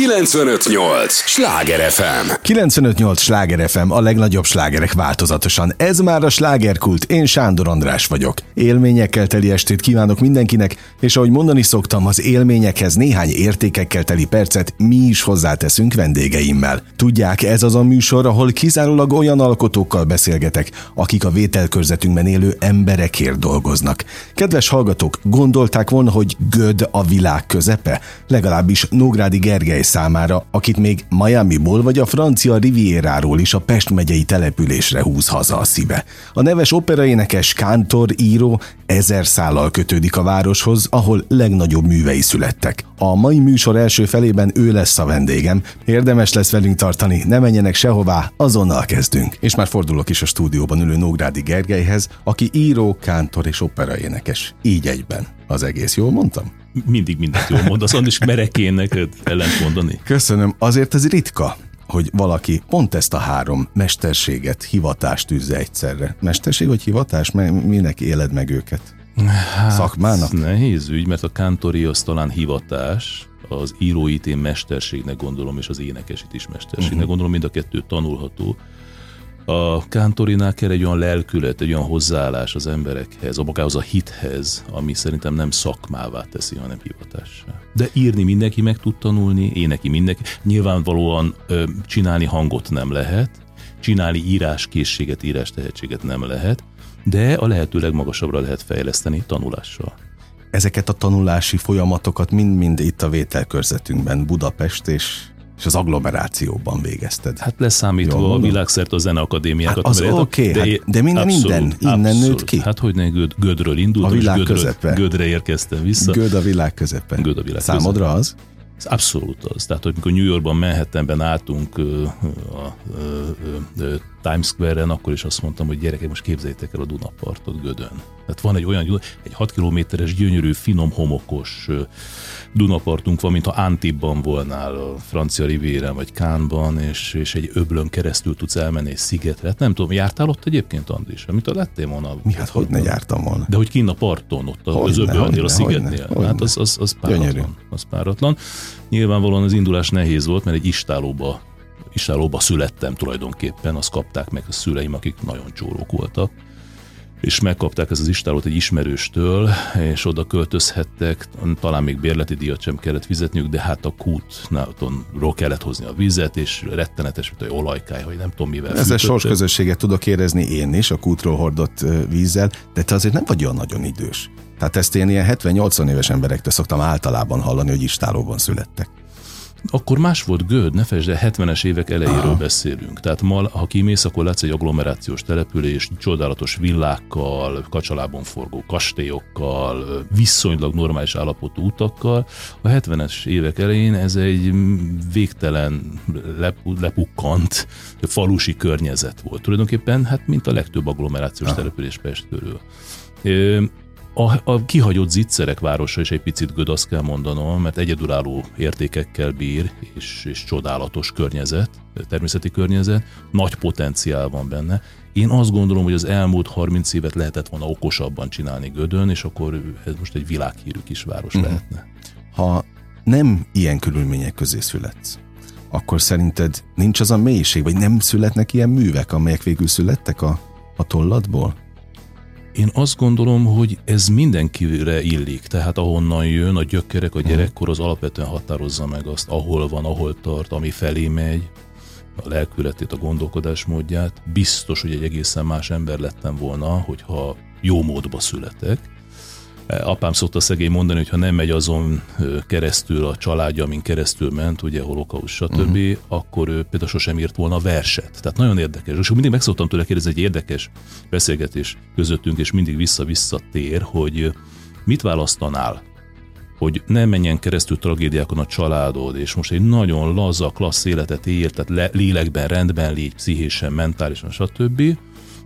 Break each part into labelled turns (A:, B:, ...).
A: 958! Sláger FM!
B: 958! Sláger FM, a legnagyobb slágerek változatosan. Ez már a slágerkult, én Sándor András vagyok. Élményekkel teli estét kívánok mindenkinek, és ahogy mondani szoktam, az élményekhez néhány értékekkel teli percet mi is hozzáteszünk vendégeimmel. Tudják, ez az a műsor, ahol kizárólag olyan alkotókkal beszélgetek, akik a vételkörzetünkben élő emberekért dolgoznak. Kedves hallgatók, gondolták volna, hogy Göd a világ közepe? Legalábbis Nógrádi Gergely számára, akit még Miami-ból vagy a francia Rivieráról is a Pest megyei településre húz haza a szíve. A neves operaénekes, kántor, író ezer szállal kötődik a városhoz, ahol legnagyobb művei születtek. A mai műsor első felében ő lesz a vendégem. Érdemes lesz velünk tartani, ne menjenek sehová, azonnal kezdünk. És már fordulok is a stúdióban ülő Nógrádi Gergelyhez, aki író, kántor és operaénekes. Így egyben. Az egész jól mondtam?
C: Mindig mindent jól mondasz, és merek én neked ellent mondani.
B: Köszönöm. Azért ez ritka, hogy valaki pont ezt a három mesterséget, hivatást űzze egyszerre. Mesterség vagy hivatás? Minek éled meg őket? Hát, Szakmának?
C: Nehéz ügy, mert a kántori az talán hivatás, az íróit én mesterségnek gondolom, és az énekesit is mesterségnek uh-huh. gondolom, mind a kettő tanulható. A kántorinál kell egy olyan lelkület, egy olyan hozzáállás az emberekhez, a magához a hithez, ami szerintem nem szakmává teszi, hanem hivatássá. De írni mindenki meg tud tanulni, éneki mindenki. Nyilvánvalóan ö, csinálni hangot nem lehet, csinálni íráskészséget, írás tehetséget nem lehet, de a lehető legmagasabbra lehet fejleszteni tanulással.
B: Ezeket a tanulási folyamatokat mind-mind itt a vételkörzetünkben Budapest és és az agglomerációban végezted.
C: Hát leszámítva a világszert a zeneakadémiákat.
B: Hát az oké, okay, de, hát, de minden, abszolút, minden innen abszolút. nőtt ki.
C: Hát hogy ne Göd, Gödről indultam, a világ és Gödről, közepe. Gödre érkeztem vissza.
B: Göd a világ közepe.
C: Göd a világ
B: Számodra közepe. az?
C: Ez abszolút az. Tehát, hogy mikor New Yorkban, Manhattanben álltunk a, a, a, a Times Square-en, akkor is azt mondtam, hogy gyerekek, most képzeljétek el a Dunapartot Gödön. Tehát van egy olyan, egy 6 kilométeres, gyönyörű, finom, homokos Dunapartunk van, mintha Antibban volnál a francia rivéren, vagy Kánban, és, és egy öblön keresztül tudsz elmenni egy szigetre. Hát nem tudom, jártál ott egyébként, Andris? Amit a lettél volna?
B: Mi, hát hogy ne jártam volna?
C: De hogy kinn a parton, ott az öbölnél, a szigetnél. Hogyne, hát az, az, az páratlan. Az páratlan. Nyilvánvalóan az indulás nehéz volt, mert egy istálóba istálóba születtem tulajdonképpen, azt kapták meg a szüleim, akik nagyon csórók voltak és megkapták ezt az istálót egy ismerőstől, és oda költözhettek, talán még bérleti díjat sem kellett fizetniük, de hát a kútnál kellett hozni a vizet, és rettenetes, mint a olajkály, hogy nem tudom mivel.
B: Ezzel sorsközösséget tudok érezni én is, a kútról hordott vízzel, de te azért nem vagy olyan nagyon idős. Tehát ezt én ilyen 70-80 éves emberektől szoktam általában hallani, hogy istálóban születtek.
C: Akkor más volt Göd, ne felejtsd, de 70-es évek elejéről Aha. beszélünk. Tehát ma, ha kimész, akkor látsz egy agglomerációs település, csodálatos villákkal, kacsalában forgó kastélyokkal, viszonylag normális állapotú utakkal. A 70-es évek elején ez egy végtelen lepukkant falusi környezet volt. Tulajdonképpen, hát mint a legtöbb agglomerációs Aha. település Pest körül. A, a kihagyott zicserek városa is egy picit göd, azt kell mondanom, mert egyedülálló értékekkel bír, és, és csodálatos környezet, természeti környezet, nagy potenciál van benne. Én azt gondolom, hogy az elmúlt 30 évet lehetett volna okosabban csinálni Gödön, és akkor ez most egy világhírű kisváros uh-huh. lehetne.
B: Ha nem ilyen körülmények közé születsz, akkor szerinted nincs az a mélység, vagy nem születnek ilyen művek, amelyek végül születtek a, a tollatból?
C: Én azt gondolom, hogy ez mindenkire illik, tehát ahonnan jön a gyökerek, a mhm. gyerekkor az alapvetően határozza meg azt, ahol van, ahol tart, ami felé megy, a lelkületét, a gondolkodásmódját. Biztos, hogy egy egészen más ember lettem volna, hogyha jó módba születek, Apám szokta szegény mondani, hogy ha nem megy azon keresztül a családja, amin keresztül ment, ugye holokauszt, stb., uh-huh. akkor ő például sosem írt volna verset. Tehát nagyon érdekes. És mindig meg szoktam tőle kérdezni, egy érdekes beszélgetés közöttünk, és mindig vissza-vissza tér, hogy mit választanál? hogy ne menjen keresztül tragédiákon a családod, és most egy nagyon laza, klassz életet él, tehát le, lélekben rendben légy, pszichésen, mentálisan, stb.,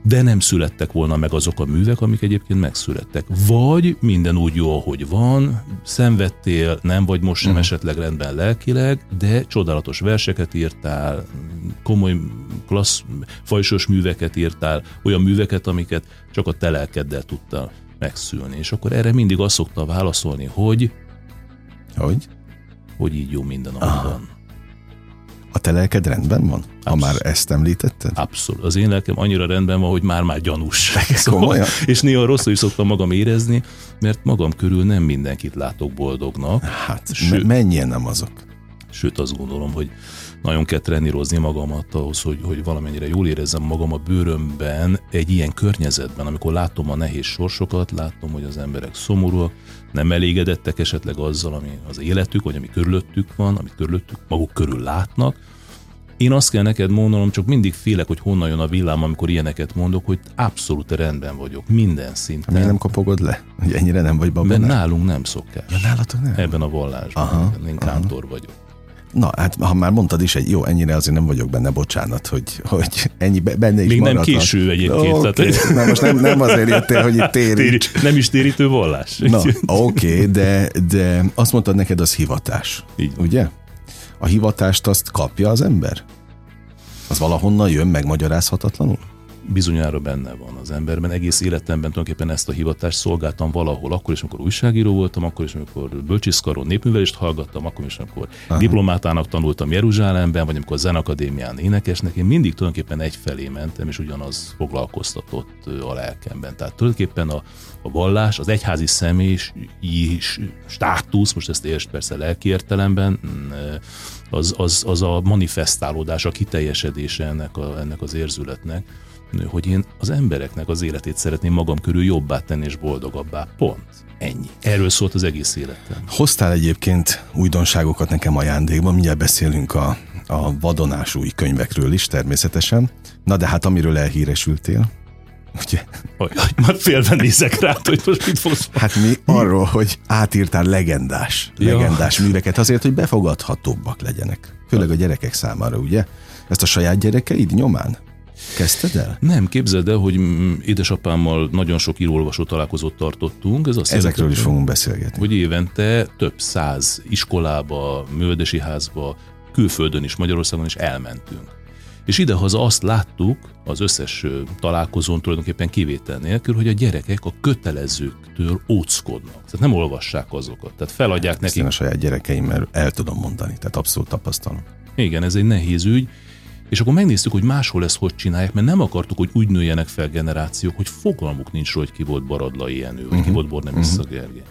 C: de nem születtek volna meg azok a művek, amik egyébként megszülettek. Vagy minden úgy jó, ahogy van, szenvedtél, nem vagy most sem uh-huh. esetleg rendben lelkileg, de csodálatos verseket írtál, komoly, klassz, fajsos műveket írtál, olyan műveket, amiket csak a te lelkeddel tudtál megszülni. És akkor erre mindig azt szokta válaszolni, hogy
B: hogy?
C: Hogy így jó minden, ahogy van.
B: Te lelked rendben van? Ha
C: Absz-
B: már ezt említetted?
C: Abszolút. Az én lelkem annyira rendben van, hogy már-már gyanús.
B: Komolyan?
C: és néha rosszul is szoktam magam érezni, mert magam körül nem mindenkit látok boldognak.
B: Hát,
C: Sőt.
B: me- mennyien nem azok?
C: Sőt, azt gondolom, hogy nagyon kell trenírozni magamat ahhoz, hogy, hogy valamennyire jól érezzem magam a bőrömben egy ilyen környezetben, amikor látom a nehéz sorsokat, látom, hogy az emberek szomorúak, nem elégedettek esetleg azzal, ami az életük, vagy ami körülöttük van, amit körülöttük maguk körül látnak. Én azt kell neked mondanom, csak mindig félek, hogy honnan jön a villám, amikor ilyeneket mondok, hogy abszolút rendben vagyok, minden szinten.
B: Miért nem kopogod le? Hogy ennyire nem vagy
C: Mert
B: babonás?
C: nálunk nem szokás.
B: Ja, nálatok nem?
C: Ebben a vallásban.
B: Aha,
C: Én kántor vagyok.
B: Na, hát ha már mondtad is, egy jó, ennyire azért nem vagyok benne, bocsánat, hogy, hogy ennyi be- benne is
C: Még nem
B: maradhat.
C: késő egyébként,
B: Oké,
C: tehát-
B: Na most nem, nem azért jöttél, hogy itt téríts.
C: Téri, nem is térítő vallás.
B: Na, oké, de, de azt mondtad neked, az hivatás.
C: Így.
B: Ugye? A hivatást azt kapja az ember? Az valahonnan jön megmagyarázhatatlanul?
C: Bizonyára benne van az emberben. Egész életemben tulajdonképpen ezt a hivatást szolgáltam valahol. Akkor is, amikor újságíró voltam, akkor is, amikor bölcsiszkaron népművelést hallgattam, akkor is, amikor Aha. diplomátának tanultam Jeruzsálemben, vagy amikor a Zenakadémián énekesnek. Én mindig tulajdonképpen egyfelé mentem, és ugyanaz foglalkoztatott a lelkemben. Tehát tulajdonképpen a, a vallás, az egyházi személy is státusz, most ezt értsd persze lelki értelemben, mm, az, az, az a manifestálódás, a kiteljesedése ennek, a, ennek az érzületnek, hogy én az embereknek az életét szeretném magam körül jobbá tenni és boldogabbá. Pont. Ennyi. Erről szólt az egész életem.
B: Hoztál egyébként újdonságokat nekem ajándékban, mindjárt beszélünk a, a vadonás új könyvekről is természetesen. Na de hát amiről elhíresültél, ugye?
C: Ajaj, már félve nézek rá, hogy most mit fogsz
B: Hát mi arról, hogy átírtál legendás,
C: Ja.
B: legendás műveket azért, hogy befogadhatóbbak legyenek. Főleg a gyerekek számára, ugye? Ezt a saját gyerekeid nyomán kezdted el?
C: Nem, képzeld el, hogy mm, édesapámmal nagyon sok írólvasó találkozót tartottunk. Ez azt
B: Ezekről is
C: jelenti,
B: fogunk beszélgetni.
C: hogy évente több száz iskolába, műveldesi házba, külföldön is, Magyarországon is elmentünk. És idehaza azt láttuk az összes találkozón tulajdonképpen kivétel nélkül, hogy a gyerekek a kötelezőktől óckodnak. Tehát nem olvassák azokat. Tehát feladják
B: Ezt
C: nekik
B: én a saját gyerekeimmel el tudom mondani, tehát abszolút tapasztalom.
C: Igen, ez egy nehéz ügy. És akkor megnéztük, hogy máshol ezt hogy csinálják, mert nem akartuk, hogy úgy nőjenek fel generációk, hogy fogalmuk nincs róla, hogy ki volt Baradlai Jenő, vagy uh-huh. ki volt Bornemissza uh-huh. Gergely.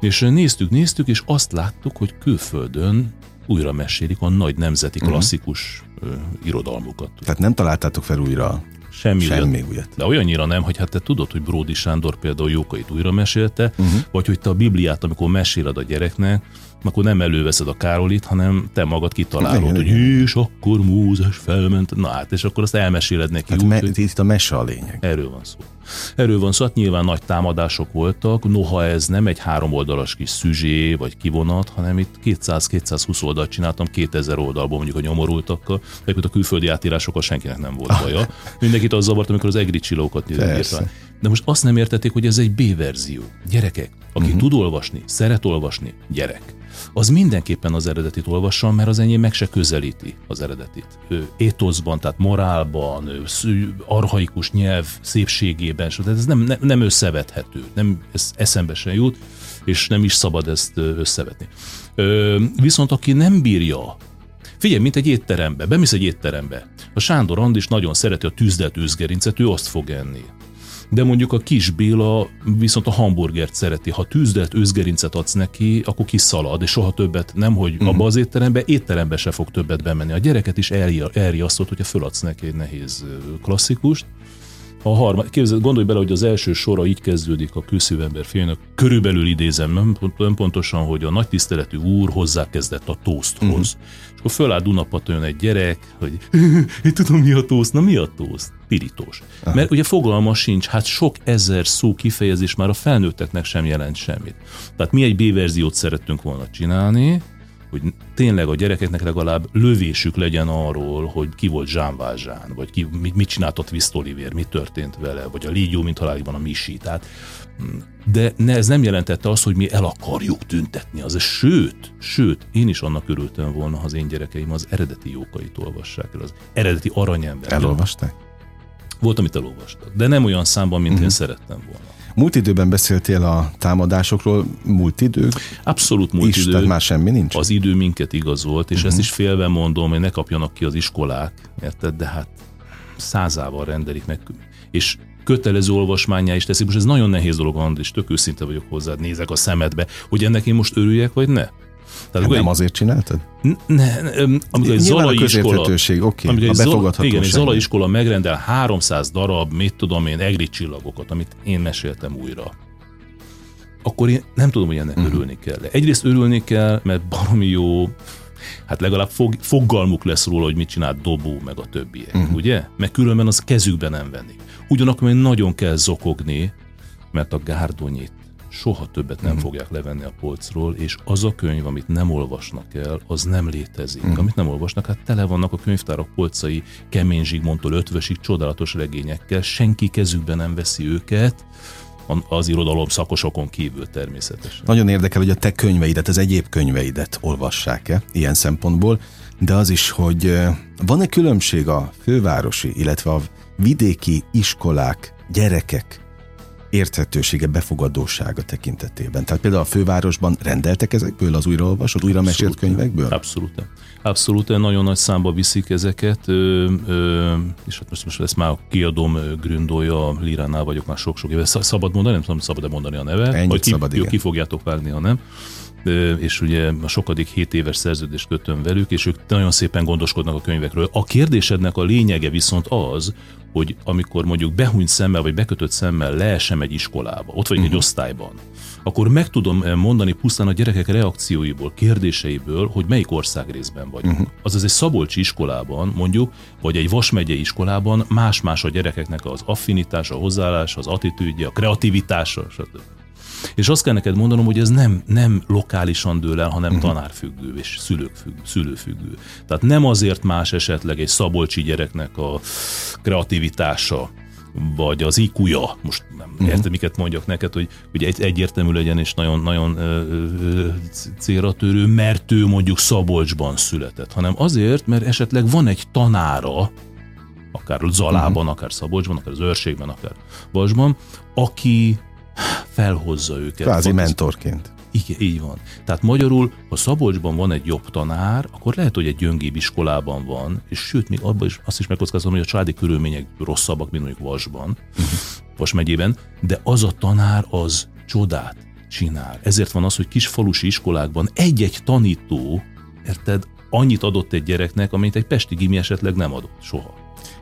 C: És néztük, néztük, és azt láttuk, hogy külföldön újra mesélik a nagy nemzeti klasszikus uh-huh. irodalmukat.
B: Tehát nem találtátok fel újra
C: Semmi,
B: semmi
C: Olyat,
B: újat.
C: de olyannyira nem, hogy hát te tudod, hogy Bródi Sándor például Jókait újra mesélte, uh-huh. vagy hogy te a Bibliát, amikor meséled a gyereknek, akkor nem előveszed a Károlit, hanem te magad kitalálod,
B: Igen,
C: hogy és akkor Mózes felment, na hát, és akkor azt elmeséled neki
B: Hát
C: úgy,
B: me- itt a mese a lényeg.
C: erről van szó. Erről van szó, hát nyilván nagy támadások voltak, noha ez nem egy három oldalas kis szüzsé vagy kivonat, hanem itt 200-220 oldalt csináltam 2000 oldalból mondjuk a nyomorultakkal, egyébként a külföldi átírásokkal senkinek nem volt baja. Mindenkit az zavart, amikor az egri csilókat írta. De most azt nem értették, hogy ez egy B-verzió. Gyerekek, aki uh-huh. tud olvasni, szeret olvasni, gyerek. Az mindenképpen az eredetit olvassa, mert az enyém meg se közelíti az eredetit. Ő étoszban, tehát morálban, ő arhaikus nyelv szépségében, tehát ez nem, nem, nem összevethető, nem ez eszembe se jut, és nem is szabad ezt összevetni. Ö, viszont aki nem bírja Figyelj, mint egy étterembe, bemész egy étterembe. A Sándor Andis nagyon szereti a tűzdelt őzgerincet, ő azt fog enni. De mondjuk a kis Béla viszont a hamburgert szereti. Ha tűzdelt őzgerincet adsz neki, akkor kiszalad, és soha többet nem, hogy uh-huh. abba az étterembe, étterembe se fog többet bemenni. A gyereket is elri- elriasztott, hogyha föladsz neki egy nehéz klasszikust. A harmad, képzeld, gondolj bele, hogy az első sora így kezdődik a külszívember filmnek. Körülbelül idézem, nem, nem pontosan, hogy a nagy tiszteletű úr hozzákezdett a toasthoz. Uh-huh. És akkor föláll Dunapaton egy gyerek, hogy én tudom mi a tószt, na mi a tószt? Pirítós. Aha. Mert ugye fogalma sincs, hát sok ezer szó kifejezés már a felnőtteknek sem jelent semmit. Tehát mi egy B-verziót szerettünk volna csinálni, hogy tényleg a gyerekeknek legalább lövésük legyen arról, hogy ki volt Jean Valjean, vagy ki, mit, mit csináltott Viszt Oliver, mi történt vele, vagy a Légy jó, mint halálig van a Misi. Tehát, mm, de ne, ez nem jelentette azt, hogy mi el akarjuk tüntetni. Az, sőt, sőt, én is annak örültem volna, ha az én gyerekeim az eredeti jókait olvassák el, az eredeti aranyember.
B: Elolvasták?
C: Volt, amit elolvastak, de nem olyan számban, mint uh-huh. én szerettem volna.
B: Múlt időben beszéltél a támadásokról, múlt idő?
C: Abszolút múlt
B: is,
C: idő.
B: Tehát már semmi nincs?
C: Az idő minket igazolt, és uh-huh. ezt is félve mondom, hogy ne kapjanak ki az iskolák, érted? De hát százával rendelik meg. És kötelező olvasmányá is teszik. Most ez nagyon nehéz dolog, Andris, tök őszinte vagyok hozzád, nézek a szemedbe, hogy ennek én most örüljek, vagy ne?
B: Tehát, hát nem azért csináltad?
C: Ne, ne, amikor egy Zala iskola,
B: oké,
C: a Zala, igen, egy Zala iskola megrendel 300 darab, mit tudom én, egri csillagokat, amit én meséltem újra, akkor én nem tudom, hogy ennek uh-huh. örülni kell. Egyrészt örülni kell, mert baromi jó, hát legalább fog, fogalmuk lesz róla, hogy mit csinált Dobó, meg a többiek, uh-huh. ugye? Mert különben az kezükben nem venni. Ugyanakkor még nagyon kell zokogni, mert a gárdonyit soha többet nem mm. fogják levenni a polcról, és az a könyv, amit nem olvasnak el, az nem létezik. Mm. Amit nem olvasnak, hát tele vannak a könyvtárak polcai kemény Zsigmondtól ötvösig csodálatos regényekkel, senki kezükben nem veszi őket, az irodalom szakosokon kívül természetesen.
B: Nagyon érdekel, hogy a te könyveidet, az egyéb könyveidet olvassák-e ilyen szempontból, de az is, hogy van-e különbség a fővárosi, illetve a vidéki iskolák, gyerekek érthetősége, befogadósága tekintetében. Tehát például a fővárosban rendeltek ezekből az újraolvasott, újra mesélt könyvekből?
C: Abszolút. Abszolút, nagyon nagy számba viszik ezeket, ö, ö, és hát most, most ezt már kiadom Gründója, Liránál vagyok már sok-sok éve. Szabad mondani? Nem tudom, szabad-e mondani a neve?
B: Ennyit
C: Vagy ki,
B: szabad,
C: jó, ki fogjátok vágni, ha nem és ugye a sokadik 7 éves szerződést kötöm velük, és ők nagyon szépen gondoskodnak a könyvekről. A kérdésednek a lényege viszont az, hogy amikor mondjuk behúnyt szemmel, vagy bekötött szemmel leesem egy iskolába, ott vagy uh-huh. egy mhm. osztályban, akkor meg tudom mondani pusztán a gyerekek reakcióiból, kérdéseiből, hogy melyik ország részben vagyunk. Uh-huh. Azaz egy Szabolcsi iskolában mondjuk, vagy egy Vasmegye iskolában más-más a gyerekeknek az affinitása, a hozzáállás, az attitűdje, a kreativitása, stb. És azt kell neked mondanom, hogy ez nem, nem lokálisan dől el, hanem uh-huh. tanárfüggő és szülőfüggő, szülőfüggő. Tehát nem azért más esetleg egy szabolcsi gyereknek a kreativitása, vagy az IQ-ja, most nem uh-huh. érted, miket mondjak neked, hogy, hogy egy, egyértelmű legyen és nagyon, nagyon ö, ö, célra törő, mert ő mondjuk Szabolcsban született, hanem azért, mert esetleg van egy tanára, akár Zalában, uh-huh. akár Szabolcsban, akár az Őrségben, akár Vasban, aki felhozza őket.
B: Kvázi mentorként.
C: Igen, így van. Tehát magyarul, ha Szabolcsban van egy jobb tanár, akkor lehet, hogy egy gyöngébb iskolában van, és sőt, még abban is azt is megkockázom, hogy a családi körülmények rosszabbak, mint mondjuk Vasban, Vas megyében, de az a tanár az csodát csinál. Ezért van az, hogy kis falusi iskolákban egy-egy tanító, érted, annyit adott egy gyereknek, amit egy pesti gimi esetleg nem adott soha.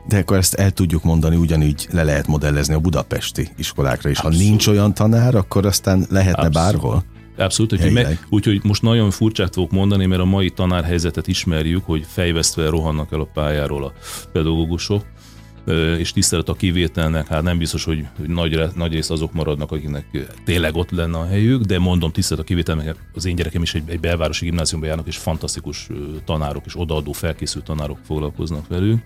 B: De akkor ezt el tudjuk mondani, ugyanígy le lehet modellezni a budapesti iskolákra is. Abszolút. Ha nincs olyan tanár, akkor aztán lehetne Abszolút. bárhol.
C: Abszolút, úgyhogy, me, úgyhogy most nagyon furcsát fogok mondani, mert a mai tanárhelyzetet ismerjük, hogy fejvesztve rohannak el a pályáról a pedagógusok, és tisztelet a kivételnek, hát nem biztos, hogy, hogy nagy, nagy rész azok maradnak, akiknek tényleg ott lenne a helyük, de mondom tisztelet a kivételnek, az én gyerekem is egy, egy belvárosi gimnáziumban járnak, és fantasztikus tanárok és odaadó felkészült tanárok foglalkoznak velük.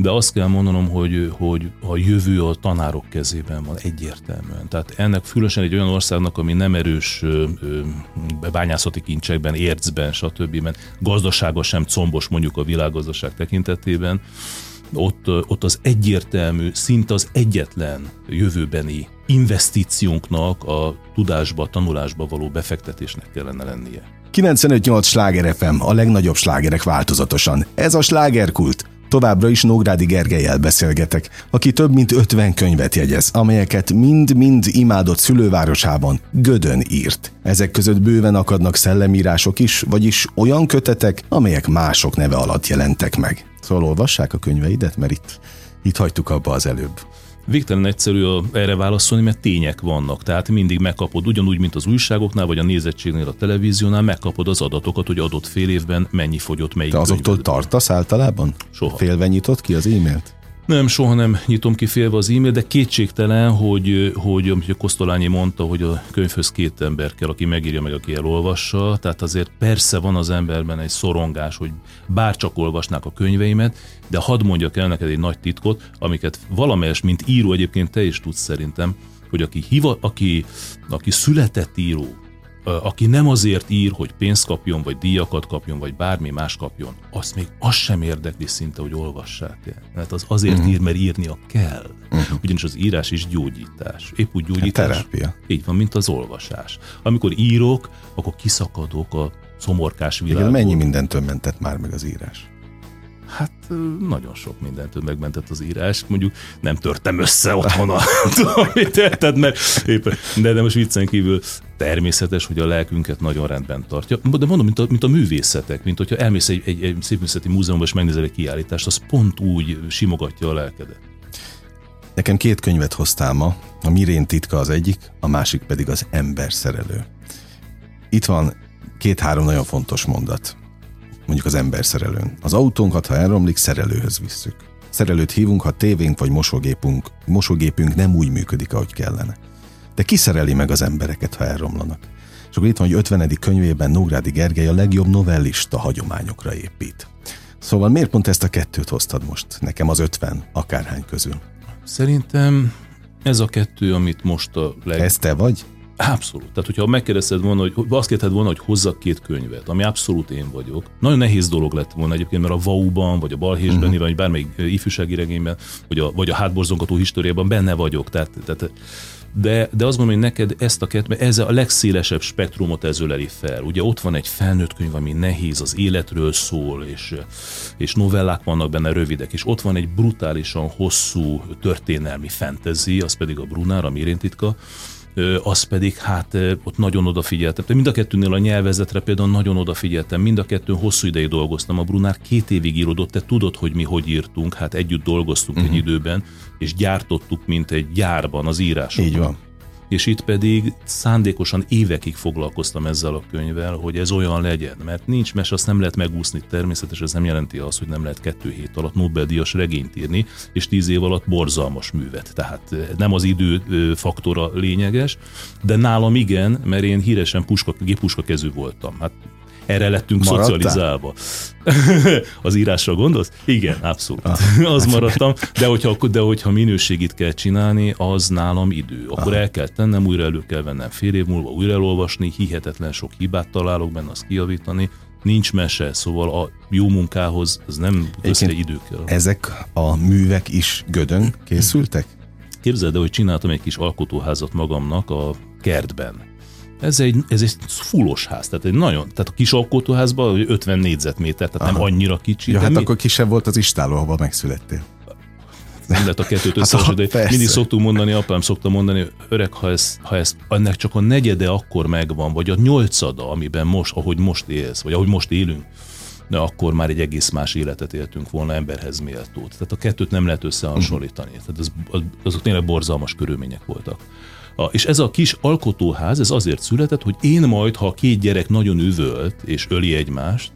C: De azt kell mondanom, hogy, hogy a jövő a tanárok kezében van egyértelműen. Tehát ennek fülösen egy olyan országnak, ami nem erős ö, ö, bányászati kincsekben, ércben, stb., gazdasága sem combos mondjuk a világgazdaság tekintetében, ott, ott az egyértelmű, szinte az egyetlen jövőbeni investíciónknak a tudásba, tanulásba való befektetésnek kellene lennie.
B: 95-8 sláger FM, a legnagyobb slágerek változatosan. Ez a slágerkult. Továbbra is Nógrádi Gergelyel beszélgetek, aki több mint 50 könyvet jegyez, amelyeket mind-mind imádott szülővárosában Gödön írt. Ezek között bőven akadnak szellemírások is, vagyis olyan kötetek, amelyek mások neve alatt jelentek meg. Szóval olvassák a könyveidet, mert itt, itt hagytuk abba az előbb.
C: Végtelen egyszerű erre válaszolni, mert tények vannak. Tehát mindig megkapod, ugyanúgy, mint az újságoknál, vagy a nézettségnél a televíziónál, megkapod az adatokat, hogy adott fél évben mennyi fogyott melyik
B: Te azoktól könyvedben. tartasz általában?
C: Soha.
B: Félve nyitott ki az e-mailt?
C: Nem, soha nem nyitom ki félve az e-mail, de kétségtelen, hogy, hogy amit a Kosztolányi mondta, hogy a könyvhöz két ember kell, aki megírja meg, aki elolvassa. Tehát azért persze van az emberben egy szorongás, hogy bárcsak olvasnák a könyveimet, de hadd mondjak el neked egy nagy titkot, amiket valamelyes, mint író egyébként te is tudsz szerintem, hogy aki, hiva, aki, aki született író, aki nem azért ír, hogy pénzt kapjon, vagy díjakat kapjon, vagy bármi más kapjon, azt még azt sem érdekli szinte, hogy olvassák el. Mert az azért uh-huh. ír, mert írnia kell. Uh-huh. Ugyanis az írás is gyógyítás. Épp úgy gyógyítás.
B: Hát terápia.
C: Így van, mint az olvasás. Amikor írok, akkor kiszakadok a szomorkás világból.
B: Igen, mennyi mindentől mentett már meg az írás?
C: Hát nagyon sok mindentől megmentett az írás. Mondjuk nem törtem össze otthon a amit érted, mert éppen, de, de most viccen kívül természetes, hogy a lelkünket nagyon rendben tartja. De mondom, mint a, mint a művészetek, mint hogyha elmész egy, egy, egy szépművészeti múzeumban és megnézel egy kiállítást, az pont úgy simogatja a lelkedet.
B: Nekem két könyvet hoztál ma, a Mirén titka az egyik, a másik pedig az ember szerelő. Itt van két-három nagyon fontos mondat mondjuk az ember szerelőn. Az autónkat, ha elromlik, szerelőhöz visszük. Szerelőt hívunk, ha tévénk vagy mosógépünk, mosógépünk nem úgy működik, ahogy kellene. De ki szereli meg az embereket, ha elromlanak? És akkor itt van, hogy 50. könyvében Nógrádi Gergely a legjobb novellista hagyományokra épít. Szóval miért pont ezt a kettőt hoztad most? Nekem az 50 akárhány közül.
C: Szerintem ez a kettő, amit most a
B: leg... Ez te vagy?
C: Abszolút. Tehát, hogyha megkérdezted volna, hogy azt kérted volna, hogy hozzak két könyvet, ami abszolút én vagyok, nagyon nehéz dolog lett volna egyébként, mert a Vau-ban, vagy a Balhésben, uh-huh. vagy bármelyik ifjúsági regényben, vagy a, vagy a hátborzongató históriában benne vagyok. Tehát, tehát de, de azt gondolom, hogy neked ezt a kettő, ez a legszélesebb spektrumot ez öleli fel. Ugye ott van egy felnőtt könyv, ami nehéz, az életről szól, és, és novellák vannak benne rövidek, és ott van egy brutálisan hosszú történelmi fantasy, az pedig a Brunár, a Miréntitka, az pedig hát ott nagyon odafigyeltem. Mind a kettőnél a nyelvezetre például nagyon odafigyeltem, mind a kettőn hosszú ideig dolgoztam. A Brunár két évig írodott, te tudod, hogy mi hogy írtunk, hát együtt dolgoztunk uh-huh. egy mhm. időben, és gyártottuk, mint egy gyárban az írásokon.
B: Így van
C: és itt pedig szándékosan évekig foglalkoztam ezzel a könyvvel, hogy ez olyan legyen, mert nincs mes, azt nem lehet megúszni, természetesen ez nem jelenti azt, hogy nem lehet kettő hét alatt Nobel-díjas regényt írni, és tíz év alatt borzalmas művet. Tehát eh, nem az idő faktora lényeges, de nálam igen, mert én híresen puska, gépuska kezű voltam. Hát erre lettünk Maradtál? szocializálva. az írásra gondolsz? Igen, abszolút. Ah. az maradtam, de hogyha, de hogyha minőségit kell csinálni, az nálam idő. Akkor ah. el kell tennem, újra elő kell vennem fél év múlva, újra elolvasni, hihetetlen sok hibát találok benne, azt kijavítani, nincs mese, szóval a jó munkához az nem össze idő kell.
B: Ezek a művek is gödön készültek?
C: Képzeld el, hogy csináltam egy kis alkotóházat magamnak a kertben ez egy, ez egy fullos ház, tehát egy nagyon, tehát a kis alkotóházban 50 négyzetméter, tehát Aha. nem annyira kicsi.
B: Ja, hát mi... akkor kisebb volt az istáló, ahova megszülettél.
C: Nem lehet a kettőt összehasonlítani. Hát, mindig szoktunk mondani, apám szokta mondani, öreg, ha ez, ha ez ennek csak a negyede akkor megvan, vagy a nyolcada, amiben most, ahogy most élsz, vagy ahogy most élünk, de akkor már egy egész más életet éltünk volna emberhez méltót. Tehát a kettőt nem lehet összehasonlítani. Tehát az, azok tényleg borzalmas körülmények voltak. A, és ez a kis alkotóház, ez azért született, hogy én majd, ha a két gyerek nagyon üvölt és öli egymást,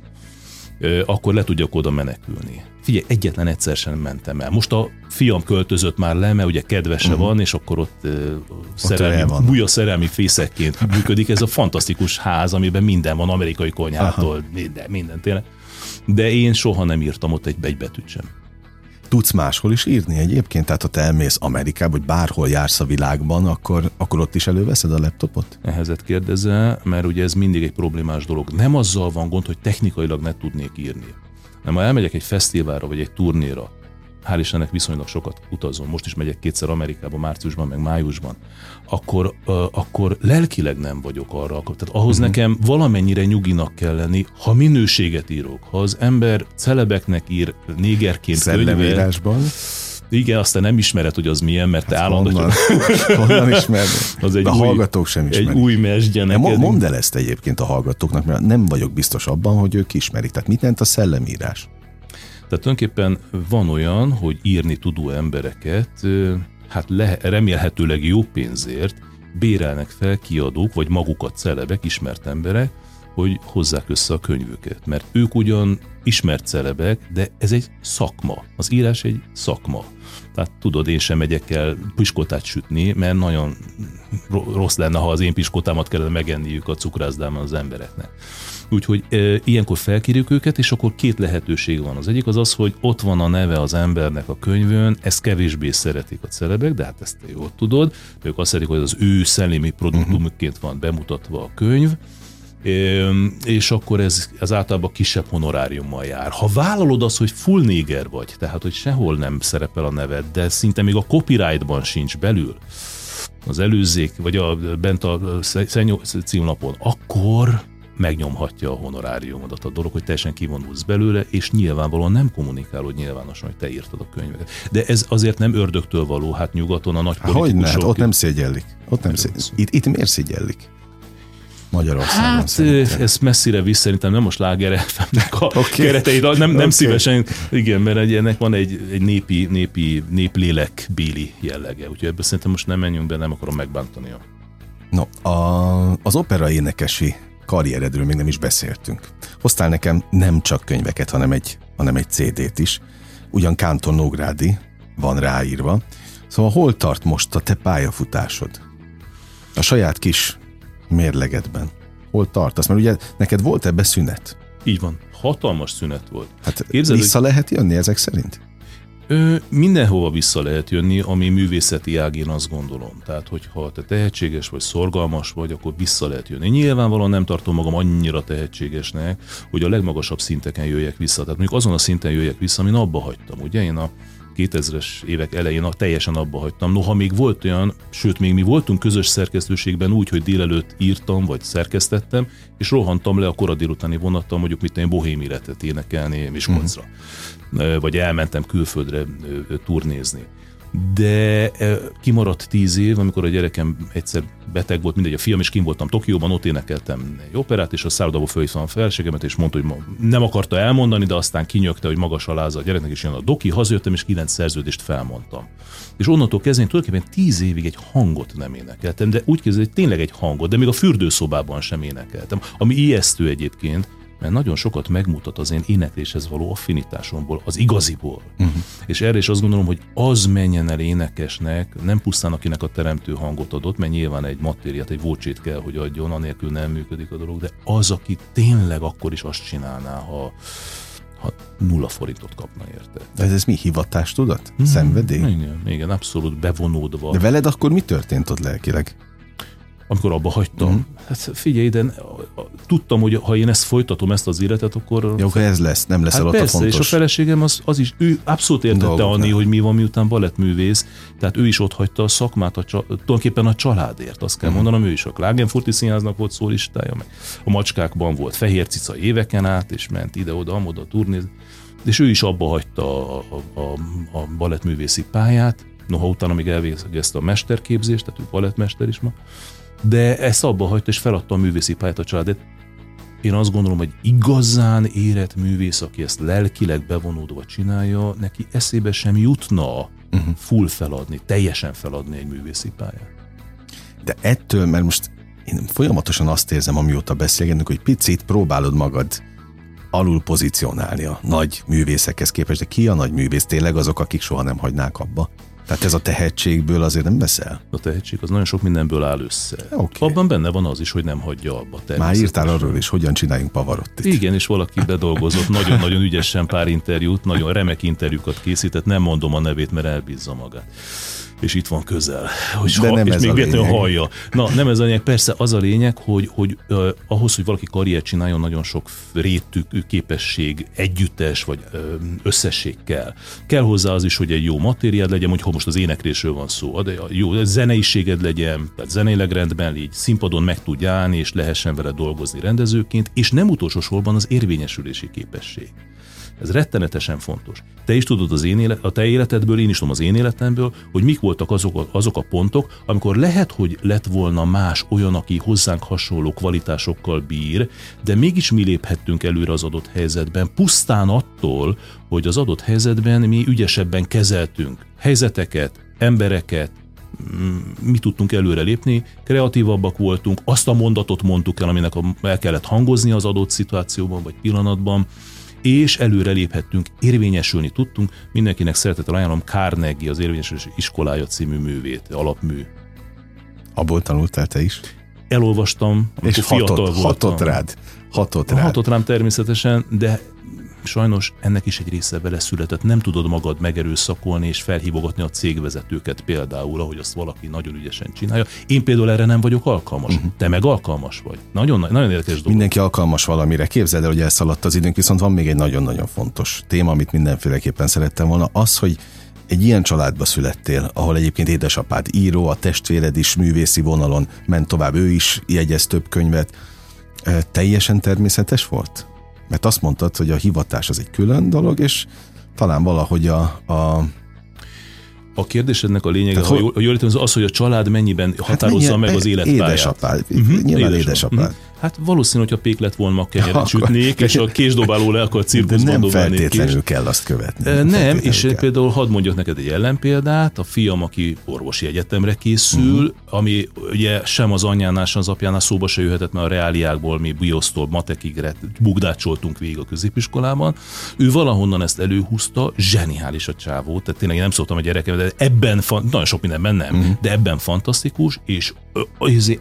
C: akkor le tudjak oda menekülni. Figyelj, egyetlen egyszer sem mentem el. Most a fiam költözött már le, mert ugye kedvese uh-huh. van, és akkor ott, uh, szerelmi, buja szerelmi fészekként működik. Ez a fantasztikus ház, amiben minden van, amerikai konyhától, minden, minden tényleg. De én soha nem írtam ott egy, egy betűt sem.
B: Tudsz máshol is írni egyébként? Tehát ha te elmész Amerikába, vagy bárhol jársz a világban, akkor, akkor ott is előveszed a laptopot?
C: Ehhezet kérdezel, mert ugye ez mindig egy problémás dolog. Nem azzal van gond, hogy technikailag ne tudnék írni. Nem, ha elmegyek egy fesztiválra, vagy egy turnéra, hál' Istennek viszonylag sokat utazom, most is megyek kétszer Amerikába, márciusban, meg májusban, akkor, uh, akkor lelkileg nem vagyok arra. Tehát ahhoz uh-huh. nekem valamennyire nyuginak kell lenni, ha minőséget írok. Ha az ember celebeknek ír négerként
B: könyvet,
C: igen, aztán nem ismered, hogy az milyen, mert te hát állandóan...
B: Honnan, honnan ismered? Az egy a új, hallgatók sem ismerik.
C: Egy új mesdje neked.
B: Mondd el ezt egyébként a hallgatóknak, mert nem vagyok biztos abban, hogy ők ismerik. Tehát mit jelent a szellemírás?
C: Tehát tulajdonképpen van olyan, hogy írni tudó embereket, hát le, remélhetőleg jó pénzért bérelnek fel kiadók, vagy magukat celebek, ismert emberek, hogy hozzák össze a könyvüket. Mert ők ugyan ismert celebek, de ez egy szakma. Az írás egy szakma. Tehát tudod, én sem megyek el piskotát sütni, mert nagyon rossz lenne, ha az én piskotámat kellene megenniük a cukrászdában az embereknek. Úgyhogy e, ilyenkor felkérjük őket, és akkor két lehetőség van. Az egyik az az, hogy ott van a neve az embernek a könyvön, ezt kevésbé szeretik a celebek, de hát ezt te jól tudod. Ők azt szeretik, hogy az ő szellemi produktumként van bemutatva a könyv, és akkor ez, ez általában kisebb honoráriummal jár. Ha vállalod azt, hogy full néger vagy, tehát hogy sehol nem szerepel a neved, de szinte még a copyrightban sincs belül, az előzék, vagy a, bent a címlapon, akkor megnyomhatja a honoráriumodat a dolog, hogy teljesen kivonulsz belőle, és nyilvánvalóan nem kommunikálod nyilvánosan, hogy te írtad a könyveket. De ez azért nem ördögtől való, hát nyugaton a nagy politikusok...
B: Hogy ne, ott nem szégyellik. Ott nem szégyellik. Itt, itt miért szégyellik? Magyarországon.
C: Hát szerintem. ez messzire visz, szerintem nem most Láger a okay. kereteit, nem, nem okay. szívesen, igen, mert ennek van egy, egy népi, népi, néplélek béli jellege, úgyhogy ebből szerintem most nem menjünk be, nem akarom megbántani.
B: No, a, az opera énekesi karrieredről még nem is beszéltünk. Hoztál nekem nem csak könyveket, hanem egy, hanem egy CD-t is. Ugyan Kánton Nógrádi van ráírva. Szóval hol tart most a te pályafutásod? A saját kis mérlegedben. Hol tartasz? Mert ugye neked volt ebbe szünet?
C: Így van. Hatalmas szünet volt.
B: Hát Képzeld, vissza hogy... lehet jönni ezek szerint?
C: Ö, mindenhova vissza lehet jönni, ami művészeti ág, én azt gondolom. Tehát, hogyha te tehetséges vagy, szorgalmas vagy, akkor vissza lehet jönni. Nyilvánvalóan nem tartom magam annyira tehetségesnek, hogy a legmagasabb szinteken jöjjek vissza. Tehát mondjuk azon a szinten jöjjek vissza, amin abba hagytam. Ugye én a 2000-es évek elején teljesen abba hagytam. Noha még volt olyan, sőt, még mi voltunk közös szerkesztőségben úgy, hogy délelőtt írtam, vagy szerkesztettem, és rohantam le a kora délutáni vonattal, mondjuk mit én bohém életet énekelni Miskolcra. Mm. Vagy elmentem külföldre turnézni de kimaradt tíz év, amikor a gyerekem egyszer beteg volt, mindegy, a fiam, és kim voltam Tokióban, ott énekeltem egy operát, és a szállodából fölhívtam a felségemet, és mondta, hogy nem akarta elmondani, de aztán kinyögte, hogy magas aláza a gyereknek, és jön a doki, hazajöttem, és kilenc szerződést felmondtam. És onnantól kezdve tulajdonképpen tíz évig egy hangot nem énekeltem, de úgy képzelem, hogy tényleg egy hangot, de még a fürdőszobában sem énekeltem, ami ijesztő egyébként, mert nagyon sokat megmutat az én énekléshez való affinitásomból, az igaziból. Uh-huh. És erre is azt gondolom, hogy az menjen el énekesnek, nem pusztán akinek a teremtő hangot adott, mert nyilván egy matériát, egy vócsét kell, hogy adjon, anélkül nem működik a dolog, de az, aki tényleg akkor is azt csinálná, ha ha nulla forintot kapna érte.
B: De ez, ez mi hivatás, tudat? Hmm, Szenvedély?
C: Igen, igen, abszolút bevonódva.
B: De veled akkor mi történt ott lelkileg?
C: Amikor abba hagytam. Mm. Hát figyelj, de tudtam, hogy ha én ezt folytatom, ezt az életet, akkor...
B: Jó, akkor ez lesz, nem lesz hát ott
C: persze,
B: a fontos.
C: és a feleségem az, az is, ő abszolút értette Anni, hogy mi van, miután balettművész, tehát ő is ott hagyta a szakmát, a, tulajdonképpen a családért, azt kell mm. mondanom, ő is a Klagenfurti Színháznak volt szólistája, meg a macskákban volt fehér cica éveken át, és ment ide-oda, amoda turnézni, és ő is abba hagyta a, a, a, a balettművészi pályát, noha utána még elvégezte a mesterképzést, tehát ő balettmester is ma, de ezt abba hagyta, és feladta a művészi pályát a családét. Én azt gondolom, hogy igazán érett művész, aki ezt lelkileg bevonódva csinálja, neki eszébe sem jutna uh-huh. full feladni, teljesen feladni egy művészi pályát.
B: De ettől, mert most én folyamatosan azt érzem, amióta beszélgetünk, hogy picit próbálod magad alul pozícionálni a nagy művészekhez képest, de ki a nagy művész? Tényleg azok, akik soha nem hagynák abba? Tehát ez a tehetségből azért nem veszel?
C: A tehetség az nagyon sok mindenből áll össze. Okay. Abban benne van az is, hogy nem hagyja abba.
B: Már írtál arról is, hogyan csináljunk pavarottit.
C: Igen, és valaki bedolgozott nagyon-nagyon ügyesen pár interjút, nagyon remek interjúkat készített, nem mondom a nevét, mert elbízza magát és itt van közel, hogy De ha, nem és ez még véletlenül hallja. Na, nem ez a lényeg, persze az a lényeg, hogy, hogy uh, ahhoz, hogy valaki karriert csináljon, nagyon sok rétű képesség, együttes vagy uh, összesség kell. Kell hozzá az is, hogy egy jó matériád legyen, hogy most az éneklésről van szó, de jó zeneiséged legyen, tehát zeneileg rendben légy, színpadon meg tudj állni, és lehessen vele dolgozni rendezőként, és nem utolsó sorban az érvényesülési képesség. Ez rettenetesen fontos. Te is tudod az én élet, a te életedből, én is tudom az én életemből, hogy mik voltak azok a, azok a pontok, amikor lehet, hogy lett volna más olyan, aki hozzánk hasonló kvalitásokkal bír, de mégis mi léphettünk előre az adott helyzetben, pusztán attól, hogy az adott helyzetben mi ügyesebben kezeltünk helyzeteket, embereket, mi tudtunk előrelépni, kreatívabbak voltunk, azt a mondatot mondtuk el, aminek el kellett hangozni az adott szituációban vagy pillanatban, és előreléphettünk, érvényesülni tudtunk. Mindenkinek szeretettel ajánlom Carnegie, az Érvényesülés Iskolája című művét, alapmű.
B: Abból tanultál te is?
C: Elolvastam,
B: és hatott, voltam. hatott rád.
C: Hatott rád. Hatott rám természetesen, de sajnos ennek is egy része vele született. Nem tudod magad megerőszakolni és felhívogatni a cégvezetőket például, ahogy azt valaki nagyon ügyesen csinálja. Én például erre nem vagyok alkalmas. Uh-huh. Te meg alkalmas vagy. Nagyon, nagyon érdekes dolog.
B: Mindenki alkalmas valamire. Képzeld el, hogy elszaladt az időnk, viszont van még egy nagyon-nagyon fontos téma, amit mindenféleképpen szerettem volna. Az, hogy egy ilyen családba születtél, ahol egyébként édesapád író, a testvéred is művészi vonalon ment tovább, ő is jegyez több könyvet. Teljesen természetes volt? Mert azt mondtad, hogy a hivatás az egy külön dolog, és talán valahogy a, a
C: a kérdésednek a lényege, Tehát, ha jól, jól értem, az az, hogy a család mennyiben hát határozza mennyi, meg az életpályát.
B: Édesapád, uh-huh, nyilván édesapád. Uh-huh.
C: Hát valószínű, hogy a pék lett volna kenyeret sütnék, és a késdobáló le akkor cirkuszban
B: nem feltétlenül kés. kell azt követni.
C: Nem, nem és kell. például hadd mondjak neked egy ellenpéldát, a fiam, aki orvosi egyetemre készül, uh-huh. ami ugye sem az anyjánál, sem az apjánál szóba se jöhetett, mert a reáliákból mi biosztól, matekig bugdácsoltunk végig a középiskolában. Ő valahonnan ezt előhúzta, zseniális a csávó, tehát tényleg én nem szóltam a gyerekem, de ebben, nagyon sok mindenben nem, uh-huh. de ebben fantasztikus, és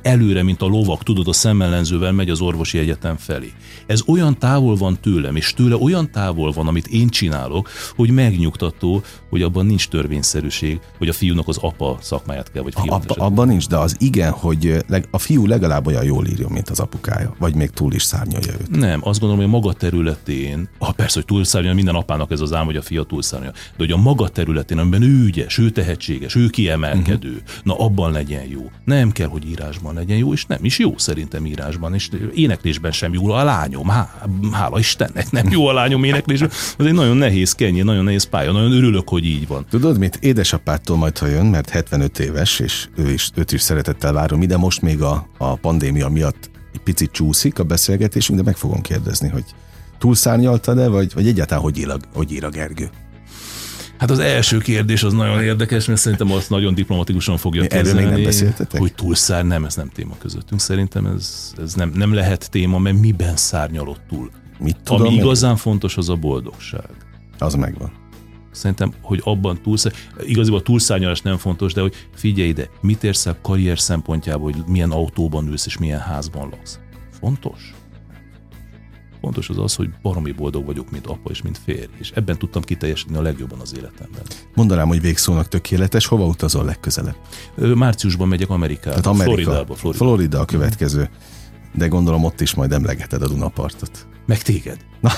C: előre, mint a lovak, tudod, a szemmellenzővel megy az orvosi egyetem felé. Ez olyan távol van tőlem, és tőle olyan távol van, amit én csinálok, hogy megnyugtató, hogy abban nincs törvényszerűség, hogy a fiúnak az apa szakmáját kell, vagy fiú.
B: Abba, abban nincs, de az igen, hogy a fiú legalább olyan jól írjon, mint az apukája, vagy még túl is szárnyalja őt.
C: Nem, azt gondolom, hogy a maga területén, ha persze, hogy túlszárnyal, minden apának ez az ám, hogy a fia túlszárnyal, de hogy a maga területén, amiben ő ügyes, ő tehetséges, ő kiemelkedő, uh-huh. na abban legyen jó. Nem kell, hogy írásban legyen jó, és nem is jó szerintem írásban, és éneklésben sem jó a lányom, há, hála Istennek nem jó a lányom éneklésben. Ez egy nagyon nehéz kenyér, nagyon nehéz pálya, nagyon örülök, hogy így van.
B: Tudod mit, édesapától majd, ha jön, mert 75 éves, és ő is, őt is szeretettel várom ide, most még a, a pandémia miatt egy picit csúszik a beszélgetésünk, de meg fogom kérdezni, hogy túlszárnyaltad-e, vagy, vagy egyáltalán hogy ír, a, hogy ír a Gergő?
C: Hát az első kérdés az nagyon érdekes, mert szerintem azt nagyon diplomatikusan fogja
B: kezelni. Erről még nem beszéltetek?
C: Hogy túlszár, nem, ez nem téma közöttünk. Szerintem ez, ez nem, nem lehet téma, mert miben szárnyalott túl? Mit tudom Ami igazán fontos, az a boldogság.
B: Az megvan.
C: Szerintem, hogy abban túlszár, igazából a túlszárnyalás nem fontos, de hogy figyelj ide, mit érsz a karrier szempontjából, hogy milyen autóban ülsz és milyen házban laksz. Fontos? Fontos az az, hogy baromi boldog vagyok, mint apa és mint férj, és ebben tudtam kiteljesíteni a legjobban az életemben.
B: Mondanám, hogy végszónak tökéletes. Hova utazol legközelebb?
C: Márciusban megyek Amerikába, Tehát Amerika, Floridába,
B: Florida. Florida a következő. De gondolom ott is majd emlegeted a Dunapartot.
C: Meg téged. Na,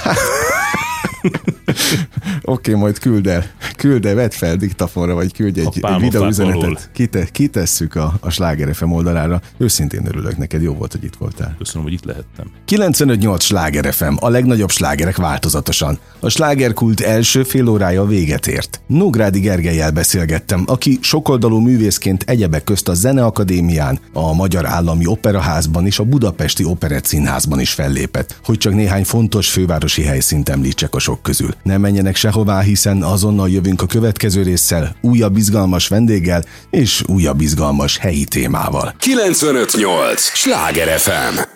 B: Oké, okay, majd küld el, küld el, vedd fel diktafonra, vagy küldj egy, egy videóüzenetet. Kite, kitesszük a, a Sláger FM oldalára. Őszintén örülök neked, jó volt, hogy itt voltál.
C: Köszönöm, hogy itt lehettem.
B: 95-8 Sláger FM, a legnagyobb slágerek változatosan. A slágerkult első fél órája véget ért. Nógrádi Gergelyel beszélgettem, aki sokoldalú művészként egyebek közt a Zeneakadémián, a Magyar Állami Operaházban és a Budapesti Operett Színházban is fellépett, hogy csak néhány fontos fővárosi helyszínt említsek a sok közül. Nem menjenek sehová, hiszen azonnal jövünk a következő résszel, újabb izgalmas vendéggel és újabb izgalmas helyi témával.
A: 958! Sláger FM!